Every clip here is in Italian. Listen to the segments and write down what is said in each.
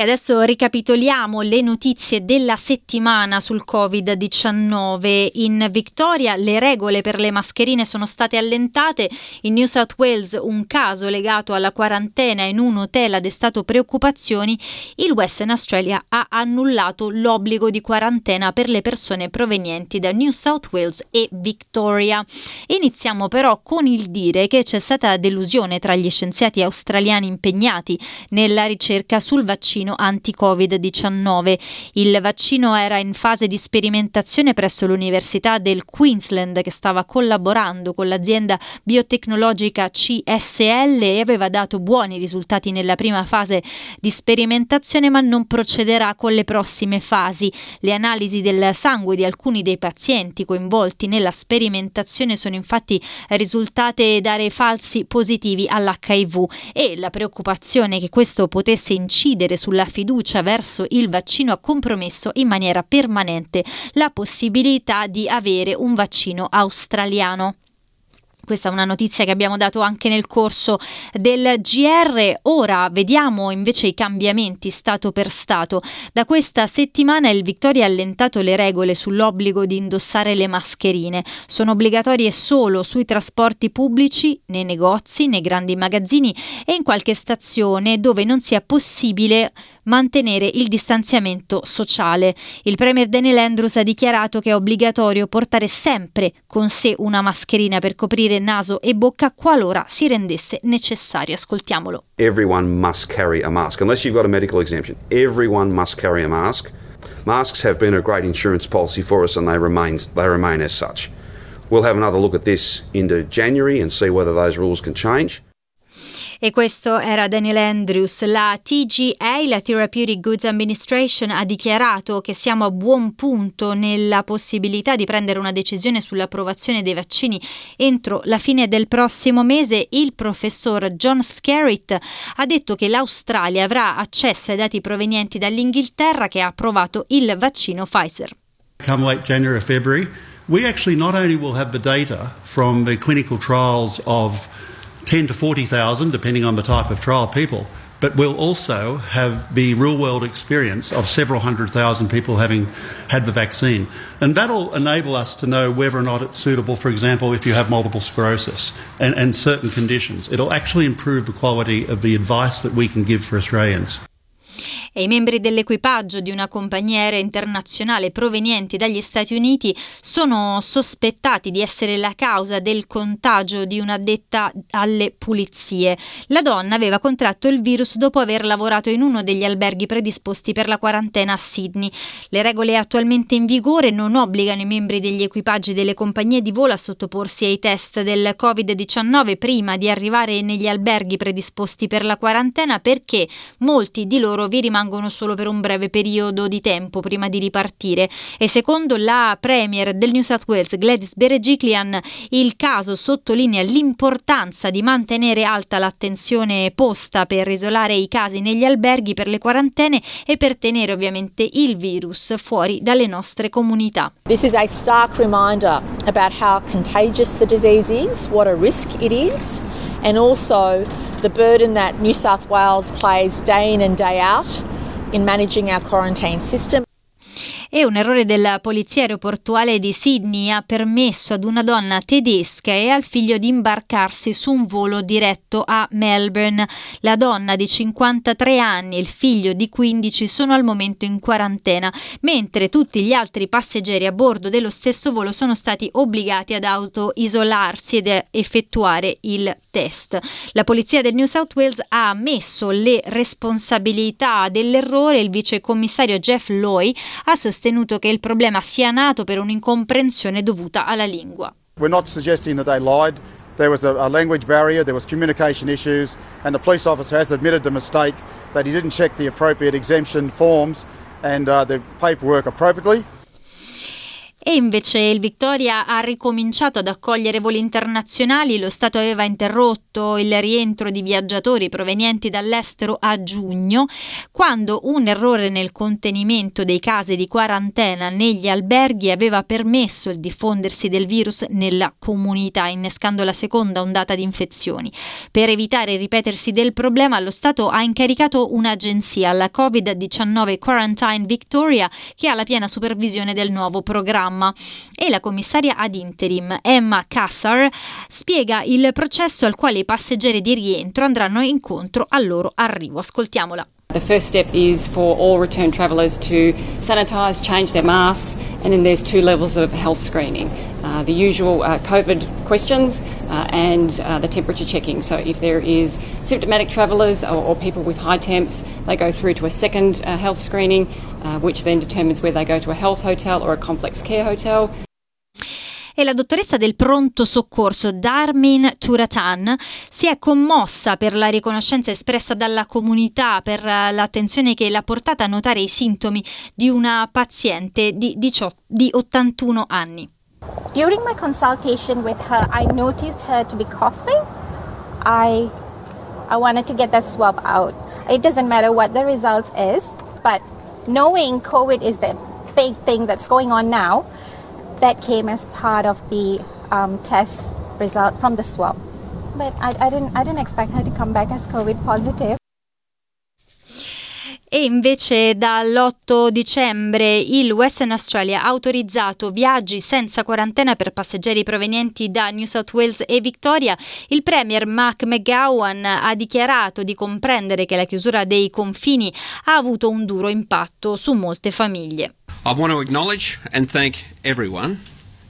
E adesso ricapitoliamo le notizie della settimana sul Covid-19. In Victoria le regole per le mascherine sono state allentate. In New South Wales un caso legato alla quarantena in un hotel ha destato preoccupazioni. Il Western Australia ha annullato l'obbligo di quarantena per le persone provenienti da New South Wales e Victoria. Iniziamo però con il dire che c'è stata delusione tra gli scienziati australiani impegnati nella ricerca sul vaccino vaccino anti-Covid-19. Il vaccino era in fase di sperimentazione presso l'Università del Queensland che stava collaborando con l'azienda biotecnologica CSL e aveva dato buoni risultati nella prima fase di sperimentazione ma non procederà con le prossime fasi. Le analisi del sangue di alcuni dei pazienti coinvolti nella sperimentazione sono infatti risultate dare falsi positivi all'HIV e la preoccupazione che questo potesse incidere sulla la fiducia verso il vaccino ha compromesso in maniera permanente la possibilità di avere un vaccino australiano. Questa è una notizia che abbiamo dato anche nel corso del GR. Ora vediamo invece i cambiamenti Stato per Stato. Da questa settimana il Victoria ha allentato le regole sull'obbligo di indossare le mascherine. Sono obbligatorie solo sui trasporti pubblici, nei negozi, nei grandi magazzini e in qualche stazione dove non sia possibile mantenere il distanziamento sociale. Il Premier Daniel Andrews ha dichiarato che è obbligatorio portare sempre con sé una mascherina per coprire naso e bocca qualora si rendesse necessario. Ascoltiamolo. Everyone must carry a mask unless you've got a medical exemption. Everyone must carry a mask. Masks have been a great insurance policy for us and they remain they remain as such. We'll have another look at this into January and see whether those rules can change. E questo era Daniel Andrews. La TGA, la Therapeutic Goods Administration, ha dichiarato che siamo a buon punto nella possibilità di prendere una decisione sull'approvazione dei vaccini entro la fine del prossimo mese. Il professor John Skerritt ha detto che l'Australia avrà accesso ai dati provenienti dall'Inghilterra che ha approvato il vaccino Pfizer. Come late January or February, we actually not only will have the data from the clinical trials of 10 to 40,000, depending on the type of trial, people. But we'll also have the real world experience of several hundred thousand people having had the vaccine. And that'll enable us to know whether or not it's suitable, for example, if you have multiple sclerosis and, and certain conditions. It'll actually improve the quality of the advice that we can give for Australians. E i membri dell'equipaggio di una compagnia aerea internazionale provenienti dagli Stati Uniti sono sospettati di essere la causa del contagio di un'addetta alle pulizie. La donna aveva contratto il virus dopo aver lavorato in uno degli alberghi predisposti per la quarantena a Sydney. Le regole attualmente in vigore non obbligano i membri degli equipaggi delle compagnie di volo a sottoporsi ai test del Covid-19 prima di arrivare negli alberghi predisposti per la quarantena perché molti di loro vi rimangono rimangono solo per un breve periodo di tempo prima di ripartire e secondo la Premier del New South Wales Gladys Berejiklian il caso sottolinea l'importanza di mantenere alta l'attenzione posta per isolare i casi negli alberghi per le quarantene e per tenere ovviamente il virus fuori dalle nostre comunità. This is a stark reminder about how contagious the disease is, what a risk it is and also the burden that New South Wales plays day in and day out in managing our quarantine system. E un errore della polizia aeroportuale di Sydney ha permesso ad una donna tedesca e al figlio di imbarcarsi su un volo diretto a Melbourne. La donna di 53 anni e il figlio di 15 sono al momento in quarantena, mentre tutti gli altri passeggeri a bordo dello stesso volo sono stati obbligati ad auto-isolarsi ed effettuare il test. La polizia del New South Wales ha ammesso le responsabilità dell'errore. Il vicecommissario Jeff Loy ha sostenuto sostenuto che il problema sia nato per un'incomprensione dovuta alla lingua. We're not suggesting that they lied. There was a, a language barrier, there was communication issues, and the police officer has admitted the mistake that he didn't check the appropriate exemption forms and uh, the paperwork appropriately. E invece il Victoria ha ricominciato ad accogliere voli internazionali, lo Stato aveva interrotto il rientro di viaggiatori provenienti dall'estero a giugno, quando un errore nel contenimento dei casi di quarantena negli alberghi aveva permesso il diffondersi del virus nella comunità, innescando la seconda ondata di infezioni. Per evitare il ripetersi del problema, lo Stato ha incaricato un'agenzia, la Covid-19 Quarantine Victoria, che ha la piena supervisione del nuovo programma programma e la commissaria ad interim Emma Cassar spiega il processo al quale i passeggeri di rientro andranno incontro al loro arrivo. Ascoltiamola. The first step is for all return travellers to sanitise, change their masks, and then there's two levels of health screening. Uh, the usual uh, COVID questions uh, and uh, the temperature checking. So if there is symptomatic travellers or, or, people with high temps, they go through to a second uh, health screening, uh, which then determines whether they go to a health hotel or a complex care hotel. E la dottoressa del pronto soccorso Darmin Turatan si è commossa per la riconoscenza espressa dalla comunità per eh, l'attenzione che l'ha portata a notare i sintomi di una paziente di, 18, di 81 anni. During my consultation with her, I noticed her to be coughing. I I wanted to get that swab out. It doesn't matter what the results is, but knowing COVID is the big thing that's going on now, that came as part of the um, test result from the swab. But I, I, didn't, I didn't expect her to come back as COVID positive. e invece dall'8 dicembre il Western Australia ha autorizzato viaggi senza quarantena per passeggeri provenienti da New South Wales e Victoria. Il Premier Mark McGowan ha dichiarato di comprendere che la chiusura dei confini ha avuto un duro impatto su molte famiglie. I want to acknowledge and thank everyone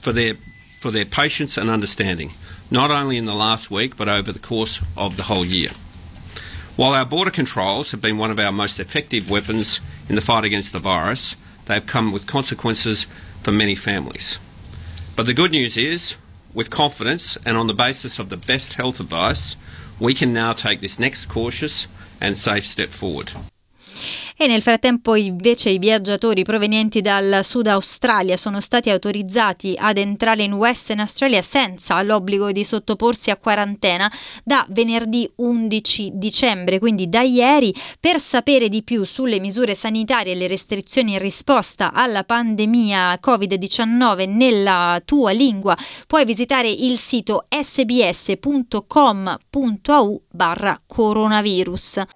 for their for their patience and understanding, not only in the last week but over the course of the whole year. While our border controls have been one of our most effective weapons in the fight against the virus, they have come with consequences for many families. But the good news is, with confidence and on the basis of the best health advice, we can now take this next cautious and safe step forward. E nel frattempo invece i viaggiatori provenienti dal Sud Australia sono stati autorizzati ad entrare in Western Australia senza l'obbligo di sottoporsi a quarantena da venerdì 11 dicembre, quindi da ieri, per sapere di più sulle misure sanitarie e le restrizioni in risposta alla pandemia Covid-19 nella tua lingua, puoi visitare il sito sbs.com.au barra coronavirus.